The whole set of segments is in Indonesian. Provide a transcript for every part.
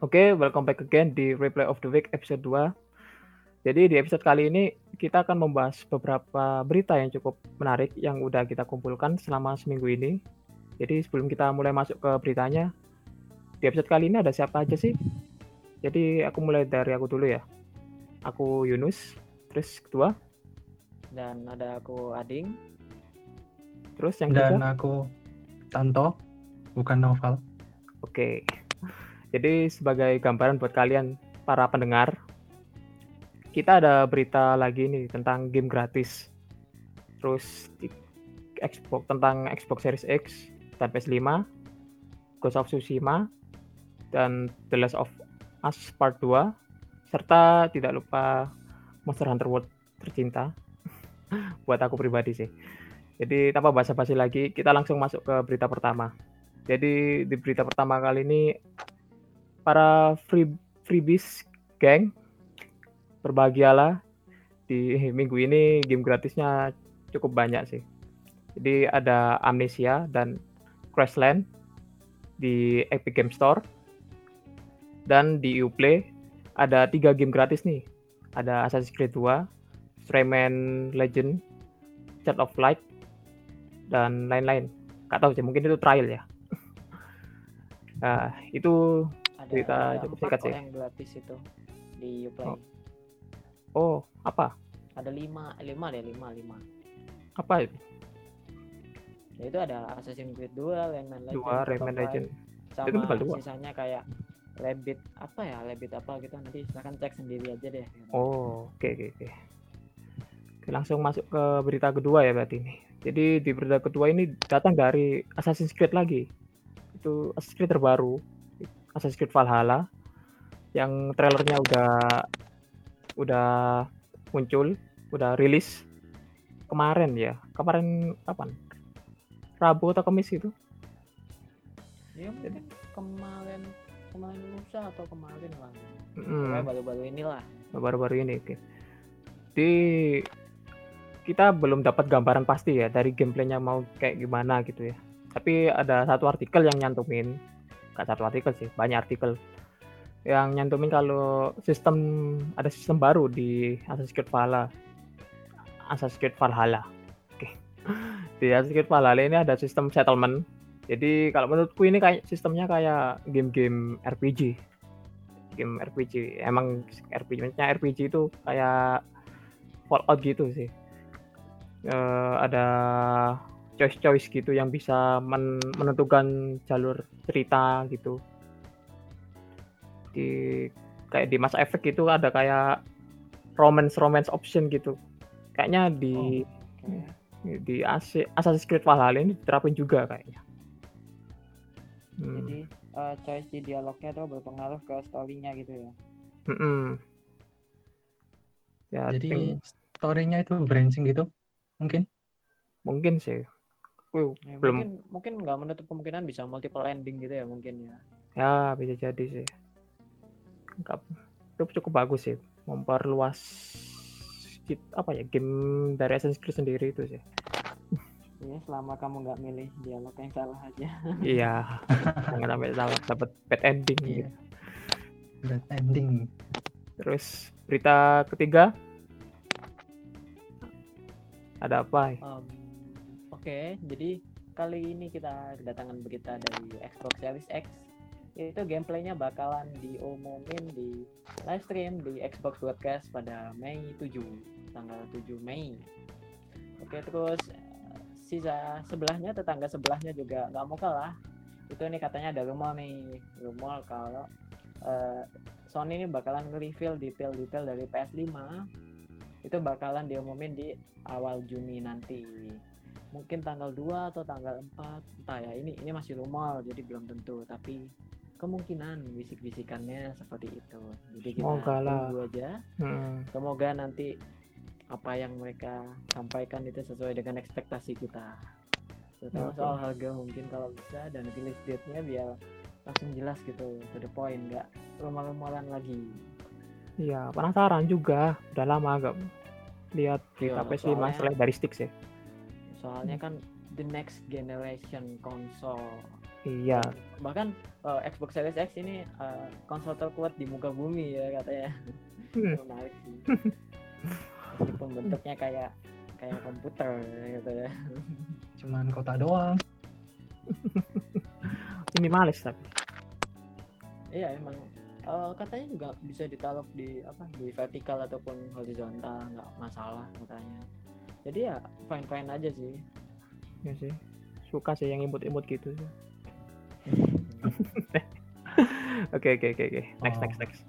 Oke, welcome back again di Replay of the Week episode 2. Jadi di episode kali ini kita akan membahas beberapa berita yang cukup menarik yang udah kita kumpulkan selama seminggu ini. Jadi sebelum kita mulai masuk ke beritanya, di episode kali ini ada siapa aja sih? Jadi aku mulai dari aku dulu ya. Aku Yunus, terus kedua, dan ada aku Ading terus yang Dan ketiga. aku Tanto, bukan Novel. Oke. Jadi sebagai gambaran buat kalian para pendengar, kita ada berita lagi nih tentang game gratis. Terus Xbox tentang Xbox Series X dan PS5, Ghost of Tsushima, dan The Last of Us Part 2, serta tidak lupa Monster Hunter World tercinta. buat aku pribadi sih. Jadi tanpa basa-basi lagi, kita langsung masuk ke berita pertama. Jadi di berita pertama kali ini para free freebies geng berbahagialah di minggu ini game gratisnya cukup banyak sih. Jadi ada Amnesia dan Crashland di Epic Game Store dan di Uplay ada tiga game gratis nih. Ada Assassin's Creed 2, Rayman Legend, Child of Light, dan lain-lain. Gak tahu sih, mungkin itu trial ya. Nah, itu ada, Berita ada cukup singkat sih. yang gratis itu di Uplay Oh. oh apa? ada lima lima deh lima lima Apa itu? ya itu ada Assassin's Creed 2, Rayman Legend, Dua Rayman Legend. sama Itu dua. sisanya kayak Rabbit apa ya Rabbit apa gitu nanti silahkan cek sendiri aja deh gitu. Oh, oke oke oke. Oke, langsung masuk ke berita kedua ya berarti ini. Jadi di berita kedua ini datang dari Assassin's Creed lagi. Itu Assassin's Creed terbaru, Assassin's Creed Valhalla yang trailernya udah udah muncul, udah rilis kemarin ya. Kemarin kapan? Rabu atau Kamis itu? ya mungkin kemarin kemarin lusa atau kemarin lah Mm. Baru-baru inilah baru-baru ini oke di kita belum dapat gambaran pasti ya dari gameplaynya mau kayak gimana gitu ya tapi ada satu artikel yang nyantumin gak satu artikel sih banyak artikel yang nyantumin kalau sistem ada sistem baru di Assassin's Creed Valhalla. Assassin's Creed Valhalla. Oke. Di Assassin's Creed Valhalla ini ada sistem settlement. Jadi kalau menurutku ini kayak sistemnya kayak game-game RPG game RPG emang RPG maksudnya RPG itu kayak Fallout gitu sih. Eh, ada choice-choice gitu yang bisa men- menentukan jalur cerita gitu di kayak di Mass Effect itu ada kayak romance romance option gitu kayaknya di Oke. di AC Assassin's Creed Valhalla ini diterapin juga kayaknya Hmm. jadi eh, choice di dialognya tuh berpengaruh ke story-nya gitu ya Mm-mm. Ya, Jadi story-nya itu branching gitu, mungkin. mungkin sih. Ya, belum, mungkin mungkin nggak menutup kemungkinan bisa multiple ending gitu ya mungkin ya ya bisa jadi sih. Enggak, itu cukup bagus sih, memperluas apa ya game dari Assassin's Creed sendiri itu sih. ya selama kamu nggak milih dialog yang salah aja Iya, jangan sampai salah dapat bad ending. Iya. gitu. Bad ending. Terus berita ketiga ada apa? Em, Oke, jadi kali ini kita kedatangan berita dari Xbox Series X. Itu gameplaynya bakalan diumumin di live stream di Xbox Broadcast pada Mei 7, tanggal 7 Mei. Oke, terus eh, sisa sebelahnya, tetangga sebelahnya juga nggak mau kalah. Itu nih katanya ada rumor nih, rumor kalau eh, Sony ini bakalan nge-reveal detail-detail dari PS5 itu bakalan diumumin di awal Juni nanti mungkin tanggal 2 atau tanggal 4 entah ya ini ini masih rumor jadi belum tentu tapi kemungkinan bisik-bisikannya seperti itu jadi kita Semoga lah. tunggu aja Hmm, semoga nanti apa yang mereka sampaikan itu sesuai dengan ekspektasi kita terutama Betul. soal harga mungkin kalau bisa dan release date-nya biar langsung jelas gitu to the point nggak rumor-rumoran lagi Iya, penasaran juga. Udah lama agak lihat PS5 soalnya- selain dari Styx ya. Soalnya kan the next generation console Iya. Bahkan eh, Xbox Series X ini eh, konsol terkuat di muka bumi ya katanya. Hmm. Menarik sih. Meskipun bentuknya kayak kayak komputer gitu ya. Cuman kota doang. Minimalis tapi. Iya emang eh, katanya juga bisa ditaruh di apa di vertikal ataupun horizontal nggak masalah katanya. Jadi ya fine fine aja sih. Ya sih. Suka sih yang imut-imut gitu. sih. Oke oke oke oke. Next Oh. next next.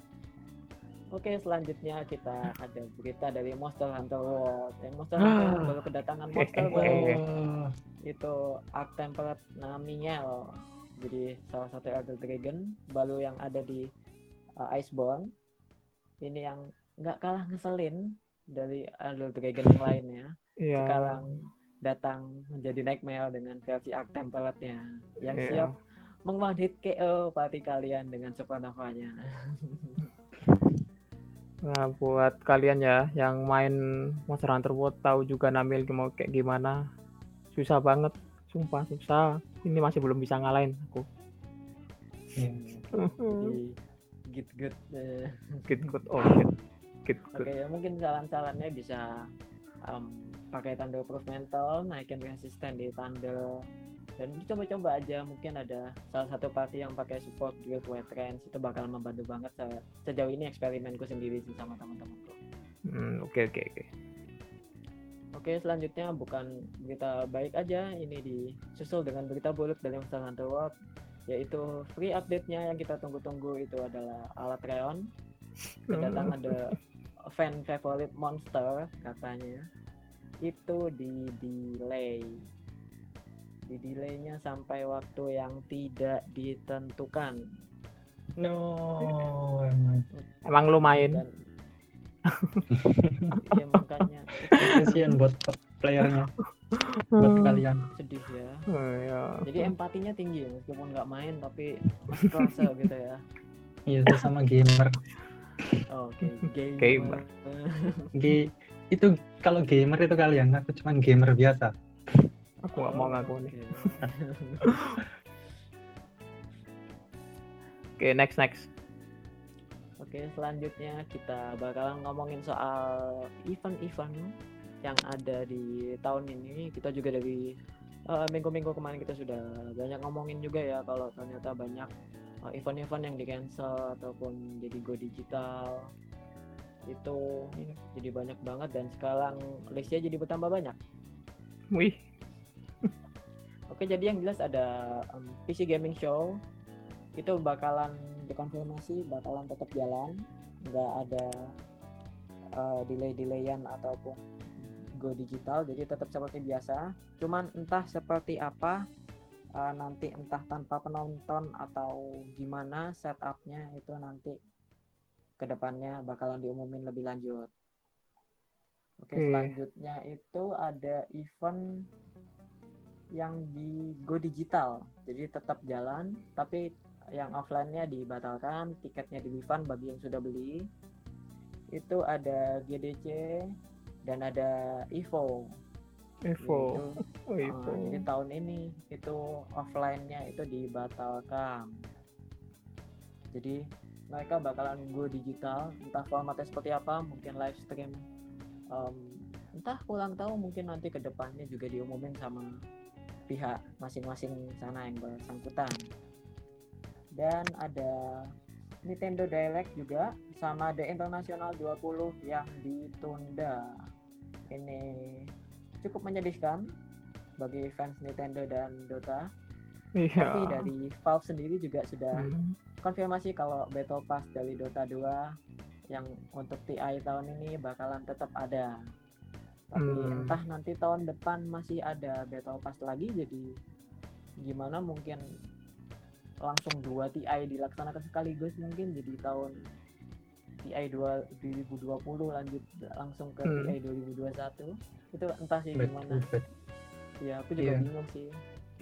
Oke selanjutnya kita ada berita dari Monster Hunter World. Yang Monster Hunter World baru kedatangan monster Oh, itu Arctemperate Namiel. Jadi salah satu Elder Dragon baru yang ada di uh, Iceborne. Ini yang nggak kalah ngeselin dari Elder Dragon yang lainnya. Iya. sekarang datang menjadi Nightmare dengan versi Arctemperate-nya yang Iya. siap meng hit KO party kalian dengan Supernova-nya. Nah, buat kalian ya yang main Monster Hunter World tahu juga Namil mau kayak gimana. Susah banget, sumpah susah. Ini masih belum bisa ngalahin aku. git good. eh. Git good oh shit. Git Oke good. ya mungkin saran-sarannya bisa um, pakai Thunder Proof Mental, naikin resisten di Thunder dan coba-coba aja mungkin ada salah satu party yang pakai support guild weapons itu bakal membantu banget Se- sejauh ini eksperimenku sendiri sih sama teman-temanku. Hmm, oke oke oke. Oke, selanjutnya bukan berita baik aja, ini disusul dengan berita buruk dari Monster Hunter World, yaitu free update-nya yang kita tunggu-tunggu itu adalah Alatreon. Kedatangan ada fan favorite monster katanya. Itu di delay. Di delaynya sampai waktu yang tidak ditentukan. No, emang. Emang lu main? Dan Iya makanya kasihan buat playernya, buat kalian. sedih ya. Oh, ya. jadi empatinya tinggi meskipun nggak main tapi masih kerasa gitu ya Iya, itu sama gamer. Oke gamer, Gamer. G itu kalau gamer itu kalian, aku cuman gamer biasa. Aku nggak mau ngaku nih. Oke. Oke, next next. Oke, selanjutnya kita bakalan ngomongin soal event-event yang ada di tahun ini. Kita juga dari eh, minggu-minggu kemarin kita sudah banyak ngomongin juga ya kalau ternyata banyak event-event yang di cancel ataupun jadi go digital. Itu jadi banyak banget dan sekarang listnya jadi bertambah banyak. Wih, Oke, jadi yang jelas ada em, PC Gaming Show. Itu bakalan dikonfirmasi bakalan tetap jalan, nggak ada eh, delay-delayan ataupun go digital, jadi tetap seperti biasa. Cuman entah seperti apa eh, nanti entah tanpa penonton atau gimana setupnya itu nanti ke depannya bakalan diumumin lebih lanjut. Oke, Oke. selanjutnya itu ada event yang di go digital jadi tetap jalan tapi yang offline-nya dibatalkan tiketnya di refund bagi yang sudah beli itu ada GDC dan ada Evo Evo. Yaitu, Oh, uh, Evo. jadi tahun ini itu offline-nya itu dibatalkan jadi mereka bakalan go digital entah formatnya seperti apa mungkin live stream em, entah kurang tahu mungkin nanti ke depannya juga diumumin sama pihak masing-masing sana yang bersangkutan dan ada Nintendo Direct juga sama The International 20 yang ditunda ini cukup menyedihkan bagi fans Nintendo dan Dota Iya. tapi dari Valve sendiri juga sudah Hmm. konfirmasi kalau Battle Pass dari Dota 2 yang untuk TI tahun ini bakalan tetap ada. Tapi Hmm. entah nanti tahun depan masih ada Battle Pass lagi jadi gimana mungkin langsung dua TI dilaksanakan sekaligus mungkin jadi tahun TI 2 2020 lanjut langsung ke Hmm. TI 2021 itu entah sih gimana ya aku juga Iya. bingung sih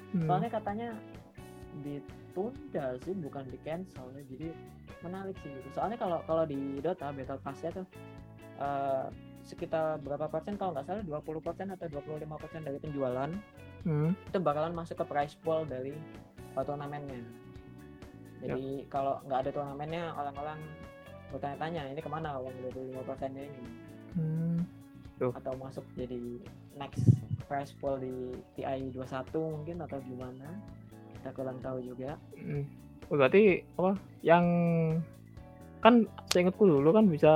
Hmm. soalnya katanya ditunda sih bukan di cancel ya jadi menarik sih gitu soalnya kalau kalau di Dota Battle Pass-nya tuh eh, sekitar berapa persen kalau nggak salah 20 persen atau 25 persen dari penjualan Hmm. itu bakalan masuk ke price pool dari uh, turnamennya. Jadi kalau nggak ada turnamennya orang-orang bertanya-tanya ini ke mana uang 25 persennya ini Hmm. atau masuk jadi next prize pool di TI 21 mungkin atau gimana kita kurang tahu juga Hmm. Oh, berarti apa yang kan seingatku dulu kan bisa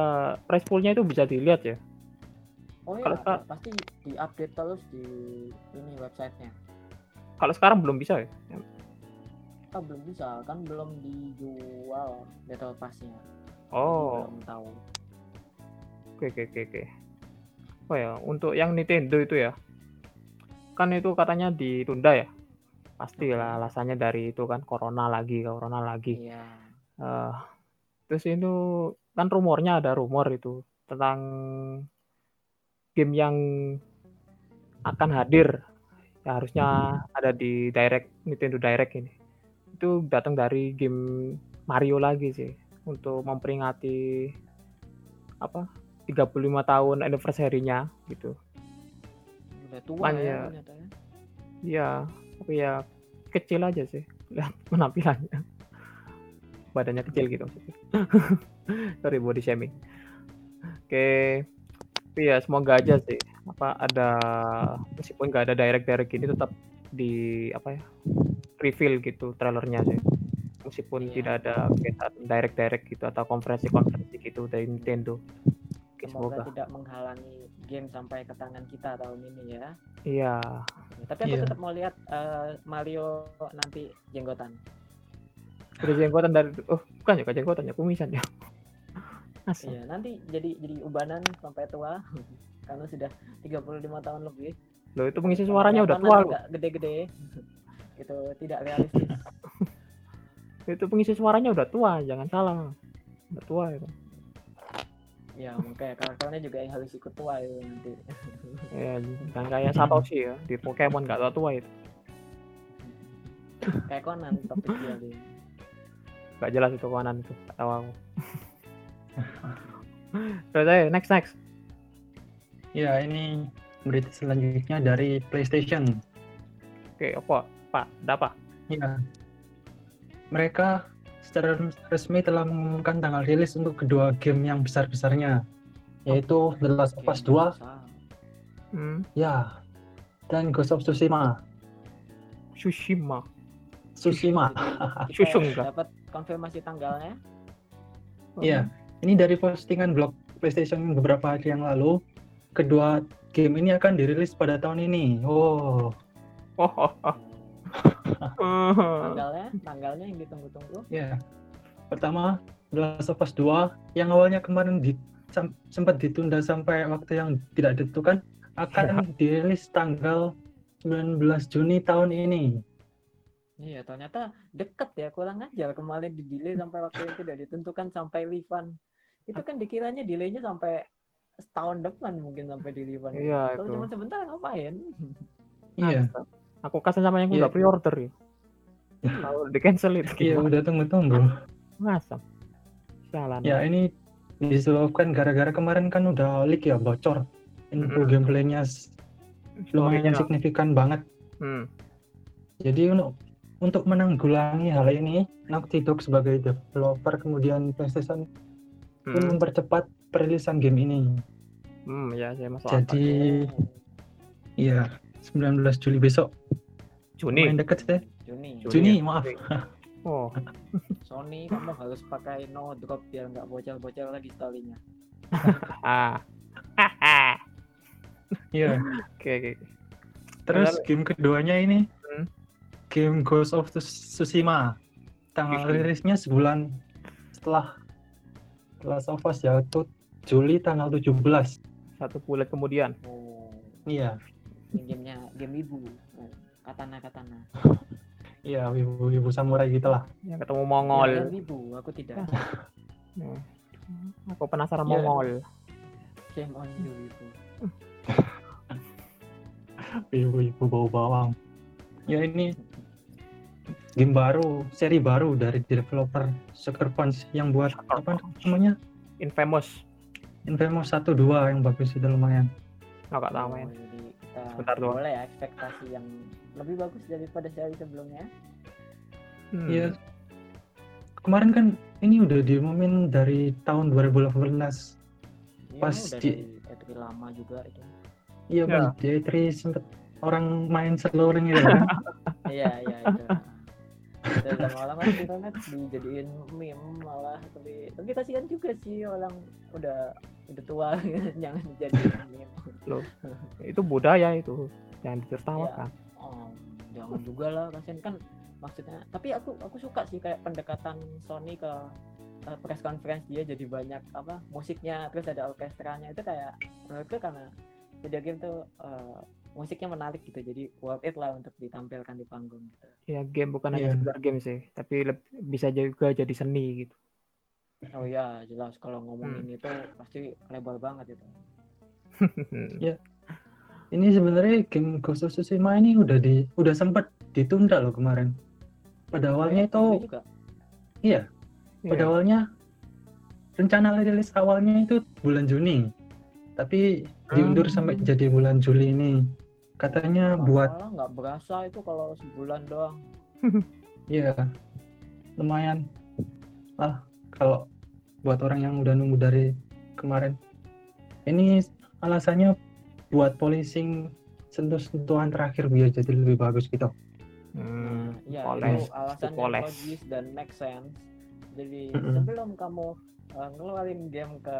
price poolnya itu bisa dilihat ya. oh ya Kalau pasti diupdate terus di ini websitenya Kalau sekarang belum bisa ya. oh, belum bisa kan belum dijual battle passnya Jadi Oh, belum tahu oke oke oke oke. Oh ya, untuk yang Nintendo itu ya. Kan itu katanya ditunda ya. Pastilah alasannya dari itu kan corona lagi, corona lagi. iya Eh, terus itu kan rumornya ada rumor itu tentang game yang akan hadir ya harusnya ada di Direct Nintendo Direct ini itu datang dari game Mario lagi sih untuk memperingati apa 35 tahun anniversary-nya gitu udah tua ya ternyata ya Iya, tapi ya kecil aja sih lihat penampilannya. Badannya kecil gitu. Sorry body shaming. Oke, tapi ya semoga aja sih apa ada meskipun nggak ada direct direct ini tetap di apa ya reveal gitu trailernya sih. Meskipun Iya. tidak ada kegiatan direct direct gitu atau konferensi konferensi gitu dari Nintendo. Oke, semoga semoga. tidak menghalangi game sampai ke tangan kita tahun ini ya Iya. tapi aku Iya. tetap mau lihat eh, Mario nanti jenggotan Udah jenggotan dari oh bukan ya jenggotan ya kumisan ya. Asal. Iya, nanti jadi jadi ubanan sampai tua karena sudah 35 tahun lebih. Loh itu pengisi suaranya udah tua loh. gede-gede. itu tidak realistis. Itu pengisi suaranya udah tua, jangan salah. Udah tua itu. ya, makanya karakternya juga yang harus ikut tua itu nanti. Ya, jangan kayak Satoshi ya di Pokemon gak tua tua itu. Kayak Conan topik dia dia. Gak jelas itu kawanan itu. Gak tahu aku. Terus aja, next next. Ya, ini berita selanjutnya dari PlayStation. Oke, apa? Pak, ada apa? Ya. Mereka secara resmi telah mengumumkan tanggal rilis untuk kedua game yang besar-besarnya, yaitu The Last of Us 2 Bisa. Hmm, ya dan Ghost of Tsushima. Tsushima. Tsushima. Shusung kah? dapat konfirmasi tanggalnya. Iya, ini dari postingan blog PlayStation beberapa hari yang lalu, kedua game ini akan dirilis pada tahun ini. Oh, Oh, oh, oh. Tanggalnya, tanggalnya yang ditunggu-tunggu. ya. Pertama, The Last of Us 2 yang awalnya kemarin di, sam- sempat ditunda sampai waktu yang tidak ditentukan akan dirilis tanggal 19 Juni tahun ini. Iya, ternyata deket ya, kurang ajar kemarin di delay sampai waktu yang tidak ditentukan sampai refund. Itu kan dikiranya delaynya sampai setahun depan mungkin sampai di refund. Iya, Kalau itu. cuma sebentar ngapain? Iya, Aku kasih sama yang Iya. udah pre-order ya. Kalau di cancel itu iya udah tunggu-tunggu. Masa? Salah. Ya ini disebabkan gara-gara kemarin kan udah leak ya bocor info Mm-mm. gameplaynya s- lumayan signifikan banget. Hmm. Jadi untuk untuk menanggulangi hal ini, Naughty Dog sebagai developer kemudian PlayStation pun Hmm. mempercepat perilisan game ini. Hmm, ya saya masuk. Jadi iya 19 Juli besok. Juni. Lumayan deket sih. Juni. Juni. Juni, ya? maaf. Oh, Sony kamu harus pakai no drop biar nggak bocor-bocor lagi storynya. ah. Iya. Oke, oke. Terus game keduanya ini Hmm. game Ghost of Tsushima. Tanggal rilisnya sebulan setelah Last of Us yaitu Juli tanggal 17. Satu bulan kemudian. Oh, Iya, ini gamenya game ibu. Oh, Katana katana. iya wibu-wibu samurai gitu lah. Yang ketemu Mongol. Game ibu, aku tidak. Hmm. Aku penasaran Iya. Mongol. Game on you itu. Wibu-wibu bau bawang. Ya ini game baru, seri baru dari developer Sucker Punch yang buat Sucker apa Punch. namanya? Infamous. Infamous 1 2 yang bagus itu lumayan. Nggak tahu Oh, main. jadi kita Sebentar doang. boleh ya ekspektasi yang lebih bagus daripada seri sebelumnya. Hmm. Iya. Kemarin kan ini udah diumumin dari tahun 2018. Iya, Pas di- dari E3 lama juga itu. Iya, Ya. pas di E3 sempet orang main seluring gitu kan. iya, iya itu. Dan lama-lama kan internet dijadiin meme malah tapi tapi kasihan juga sih orang udah udah tua jangan dijadiin meme. Itu budaya itu. Jangan ditertawakan. Oh, jangan juga lah kasihan kan maksudnya tapi aku aku suka sih kayak pendekatan Sony ke uh, press conference dia jadi banyak apa musiknya terus ada orkestranya itu kayak menurutku karena video game tuh uh, musiknya menarik gitu jadi worth it lah untuk ditampilkan di panggung gitu Ya game bukan Iya. hanya sekedar game sih, tapi leb- bisa juga jadi seni gitu. Oh ya jelas kalau ngomongin itu pasti lebar banget itu Ya. Ini sebenarnya game Ghost of Tsushima ini udah di udah sempat ditunda loh kemarin. Pada awalnya itu Iya juga iya, pada Iya. awalnya rencana rilis awalnya itu bulan Juni. Tapi diundur Hmm. sampai jadi bulan Juli ini. Katanya buat malah nggak berasa itu kalau sebulan doang ya lumayan ah kalau buat orang yang udah nunggu dari kemarin. Ini alasannya buat polishing sentuh-sentuhan terakhir biar jadi lebih bagus gitu. Hmm, ya poles, itu alasan yang poles. logis dan make sense jadi Mm-mm. sebelum kamu uh, ngeluarin game ke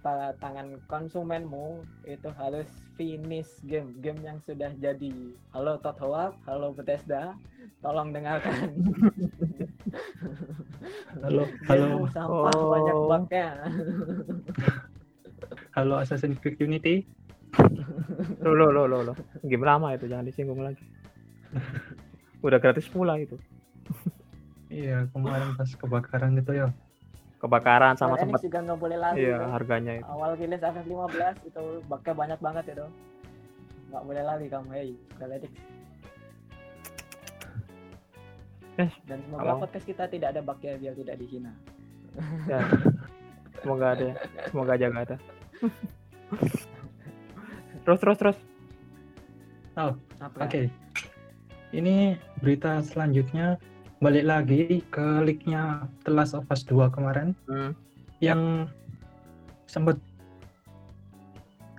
ta- tangan konsumenmu itu harus finish game game yang sudah jadi halo Todd Howard halo Bethesda tolong dengarkan Halo, halo, sampah Oh. banyak bugnya halo Assassin's Creed Unity. Lo lo lo lo lo. Game lama itu jangan disinggung lagi. Udah gratis pula itu. Iya, kemarin pas kebakaran itu ya. Kebakaran sama sempat juga nggak boleh lari iya tuh. harganya itu. awal rilis FF15 itu bugnya banyak banget itu nggak boleh lari kamu hey Square Enix Eh, dan semoga kalau- podcast kita tidak ada bugnya biar tidak dihina Ya. Semoga ada. ya. Semoga aja nggak ada. terus terus terus. apa Oke. Ini berita selanjutnya balik lagi ke leaknya The Last of Us 2 kemarin Hmm. yang sempat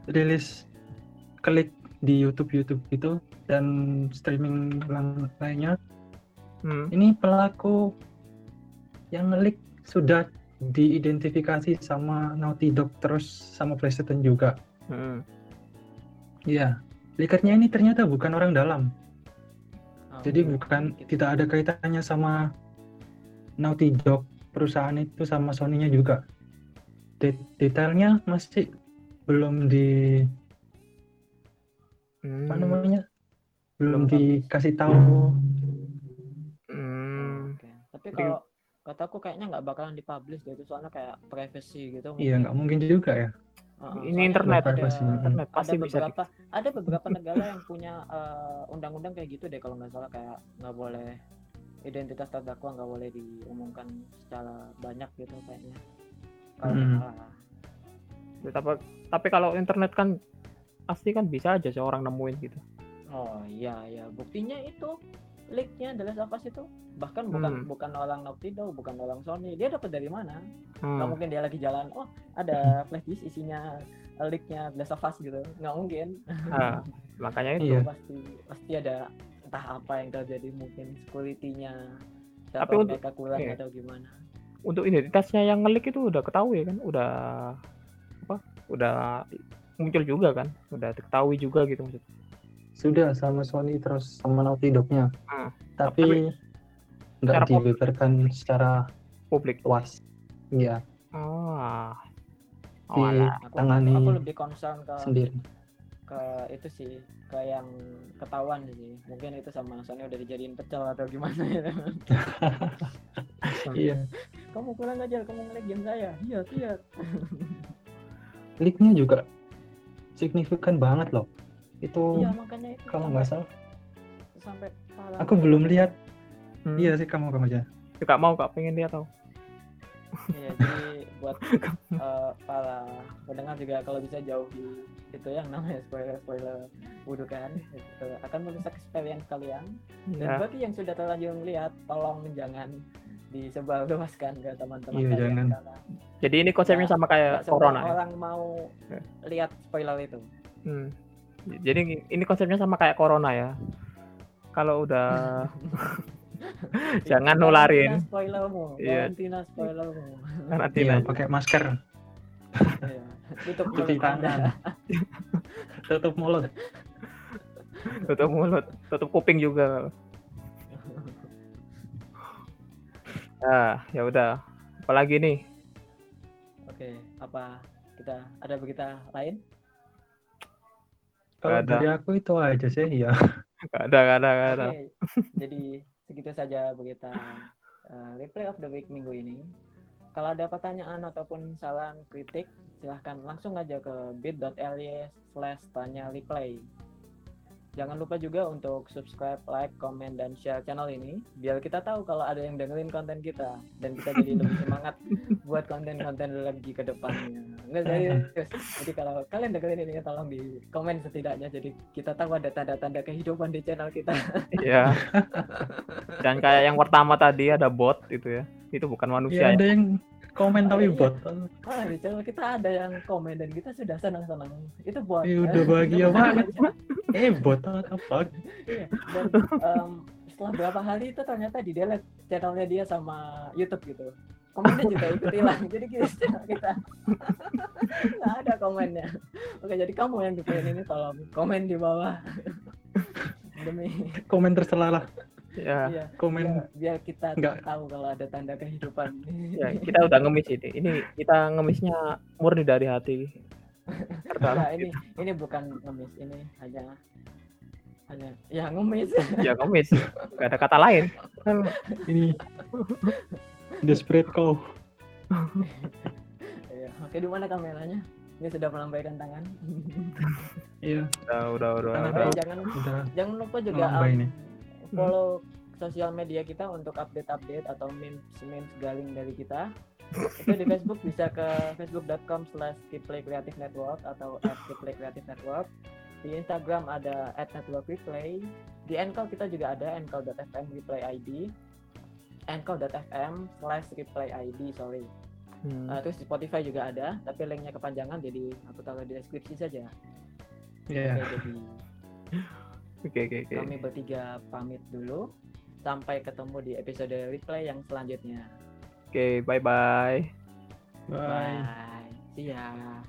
rilis klik di YouTube YouTube gitu dan streaming lainnya. Hmm. Ini pelaku yang ngelik sudah diidentifikasi sama Naughty Dog terus sama PlayStation juga. Hmm. Leakernya ini ternyata bukan orang dalam. Oh, Jadi iya. bukan Gitu. tidak ada kaitannya sama Naughty Dog perusahaan itu sama Sony-nya juga. De- detailnya masih belum di Hmm. apa namanya? Belum Belum dikasih tahu. Hmm. Kalau kataku kayaknya nggak bakalan dipublish gitu soalnya kayak privacy gitu Iya, nggak mungkin juga ya. Heeh, Ini soalnya internet, ada. Internet ada pasti bisa. di- beberapa ada beberapa negara yang punya eh, undang-undang kayak gitu deh kalau nggak salah kayak nggak boleh identitas terdakwa nggak boleh diumumkan secara banyak gitu kayaknya kalau Hmm. salah Tapi, tapi kalau internet kan pasti kan bisa aja seorang nemuin gitu. oh iya iya buktinya itu leaknya The Last of Us itu bahkan bukan Hmm. bukan orang Naughty Dog bukan orang Sony dia dapat dari mana Hmm. nggak mungkin dia lagi jalan oh ada flash disk isinya leaknya The Last of Us gitu nggak mungkin Ah, makanya itu. Iya. pasti pasti ada entah apa yang terjadi mungkin security-nya Tapi untuk- mereka kurang iya. atau gimana Untuk identitasnya yang ngelik itu udah ketahui kan, udah apa? Udah muncul juga kan, udah diketahui juga gitu maksudnya. Sudah sama Sony terus sama Naughty Dog-nya. Hmm. Tapi nggak dibeberkan secara Publik. luas. Iya, Ah. Di- Oh, alah. aku, Tangani aku lebih concern ke sendiri. ke itu sih ke yang ketahuan sih mungkin itu sama Sony udah dijadiin pecel atau gimana ya Iya. kamu kurang ajar kamu ngelag game saya iya iya Leak-nya juga signifikan banget loh. Itu iya makanya itu kalau nggak salah, sampai parah aku belum lihat. Hmm. Iya sih kamu kamu aja. Gak mau kak pengen lihat tau. Iya, jadi buat eh, para pendengar juga kalau bisa jauhi itu yang namanya spoiler spoiler budukan itu akan merusak experience kalian. Dan Ya. bagi yang sudah terlanjur melihat, tolong jangan disebar luaskan ke teman-teman Iya, kalian jangan. karena Jadi ini konsepnya Ya, sama kayak corona ya. orang mau Ya. lihat spoiler itu. Hmm. Jadi ini konsepnya sama kayak corona ya. Kalau udah Jangan nularin. Spoilermu, Iya. karantina spoilermu. karantina. Iya, pakai masker, Iya. Tutup cuci tangan, tutup mulut. tutup mulut, tutup kuping juga. Ah, ya udah. Apalagi nih? Oke, apa kita ada berita lain? Kalau Ada. dari aku itu aja sih, ya. Gak ada, gak ada, gak ada. Jadi segitu saja berita eh, replay of the week minggu ini. Kalau ada pertanyaan ataupun saran kritik, silahkan langsung aja ke bit.ly slash tanya replay. Jangan lupa juga untuk subscribe, like, komen, dan share channel ini biar kita tahu kalau ada yang dengerin konten kita dan kita jadi lebih semangat buat konten-konten lagi ke depannya. Enggak serius. Jadi kalau kalian dengerin ini tolong di komen setidaknya jadi kita tahu ada tanda-tanda kehidupan di channel kita. Iya. Dan kayak yang pertama tadi ada bot itu ya. Itu bukan Ya, manusia. ya. ada yang komen Oh, tapi iya. bot. Wah, di channel kita ada yang komen dan kita sudah senang-senang. Itu buat Ya udah bahagia banget. Eh, bot apa? Iya, dan em, setelah berapa hari itu ternyata di delete channelnya dia sama YouTube gitu. Komennya juga ikut hilang. Jadi kita kita nggak ada komennya. Oke, jadi kamu yang dipengen ini tolong komen di bawah. Demi Komen tercela lah. Ya, iya, Komen biar, biar kita Nggak. tahu kalau ada tanda kehidupan. ya, kita udah ngemis ini. Ini kita ngemisnya murni dari hati. Nah, ini ini bukan ngemis, ini hanya hanya ya ngemis. Ya ngemis. Gak ada kata lain. ini desperate kau. Iya. Oke, di mana kameranya? Ini sudah melambaikan tangan. Iya, Udah, udah, udah. Udah. Jangan udah jangan lupa juga um, follow sosial media kita untuk update-update atau memes memes galing dari kita itu di Facebook bisa ke facebook.com slash Creative Network atau at Creative Network di Instagram ada at network replay di Anchor kita juga ada anchor.fm replay ID anchor.fm slash replay ID sorry Hmm. Uh, terus di Spotify juga ada tapi linknya kepanjangan jadi aku taruh di deskripsi saja Iya. Oke, jadi Oke, oke, oke. kami bertiga pamit dulu sampai ketemu di episode replay yang selanjutnya Oke, bye-bye. Bye. bye see ya